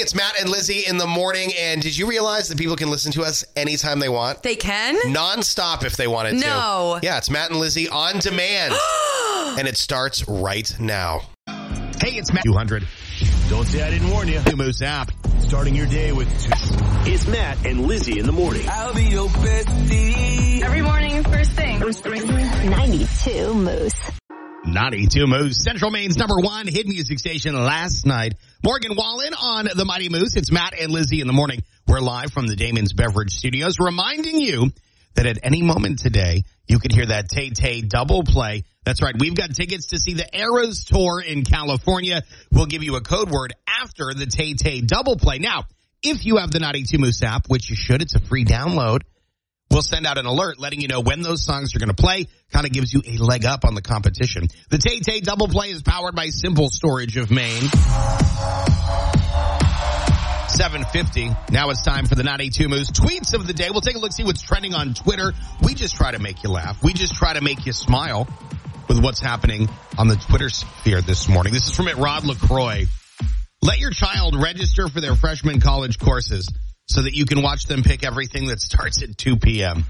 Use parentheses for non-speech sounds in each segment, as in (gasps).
it's Matt and Lizzie in the morning. And did you realize that people can listen to us anytime they want? They can? Non-stop if they wanted to. No. Yeah, it's Matt and Lizzie on demand. (gasps) and it starts right now. Hey, it's Matt. 200. Don't say I didn't warn you. New Moose app. Starting your day with two. It's Matt and Lizzie in the morning. I'll be your bestie. Every morning, first thing. 92 Moose. 92 Moose, Central Maine's number one hit music station last night. Morgan Wallen on the Mighty Moose. It's Matt and Lizzie in the morning. We're live from the Damon's Beverage Studios, reminding you that at any moment today, you can hear that Tay Tay double play. That's right. We've got tickets to see the Eras Tour in California. We'll give you a code word after the Tay Tay double play. Now, if you have the 92 Moose app, which you should, it's a free download. We'll send out an alert letting you know when those songs are going to play. Kind of gives you a leg up on the competition. The Tay Tay Double Play is powered by Simple Storage of Maine. 750. Now it's time for the 92 Moose tweets of the day. We'll take a look, see what's trending on Twitter. We just try to make you laugh. We just try to make you smile with what's happening on the Twitter sphere this morning. This is from Rod LaCroix. Let your child register for their freshman college courses so that you can watch them pick everything that starts at 2 p.m.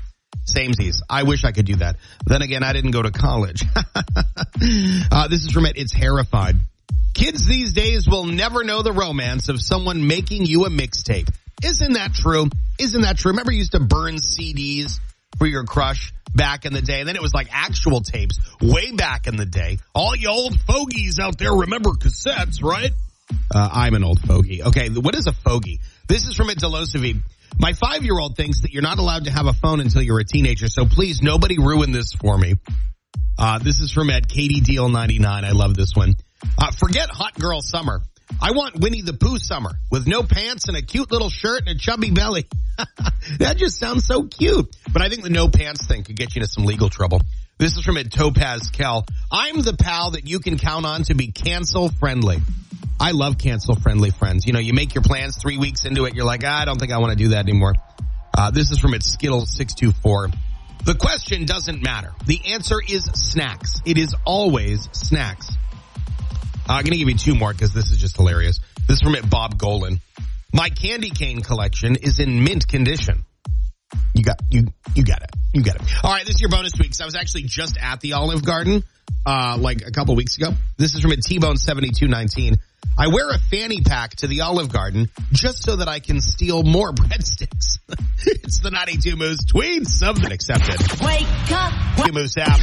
Samesies. I wish I could do that. Then again, I didn't go to college. (laughs) uh, this is from it. It's terrified. Kids these days will never know the romance of someone making you a mixtape. Isn't that true? Isn't that true? Remember you used to burn CDs for your crush back in the day? And then it was like actual tapes way back in the day. All you old fogies out there remember cassettes, right? Uh, I'm an old fogey. Okay, what is a fogey? This is from a Delosavy. My five-year-old thinks that you're not allowed to have a phone until you're a teenager, so please, nobody ruin this for me. Uh, this is from at Katie Deal 99. I love this one. Uh, forget hot girl summer. I want Winnie the Pooh summer with no pants and a cute little shirt and a chubby belly. (laughs) that just sounds so cute. But I think the no pants thing could get you into some legal trouble. This is from at Topaz Kel. I'm the pal that you can count on to be cancel friendly. I love cancel friendly friends. You know, you make your plans three weeks into it. You're like, ah, I don't think I want to do that anymore. Uh, this is from its Skittles 624. The question doesn't matter. The answer is snacks. It is always snacks. Uh, I'm going to give you two more because this is just hilarious. This is from it, Bob Golan. My candy cane collection is in mint condition. You got you you got it. You got it. All right, this is your bonus week. I was actually just at the Olive Garden uh like a couple weeks ago. This is from a T-Bone 7219. I wear a fanny pack to the Olive Garden just so that I can steal more (laughs) breadsticks. it's the 92 Moose tweets. Something accepted. Wake up. Moose app.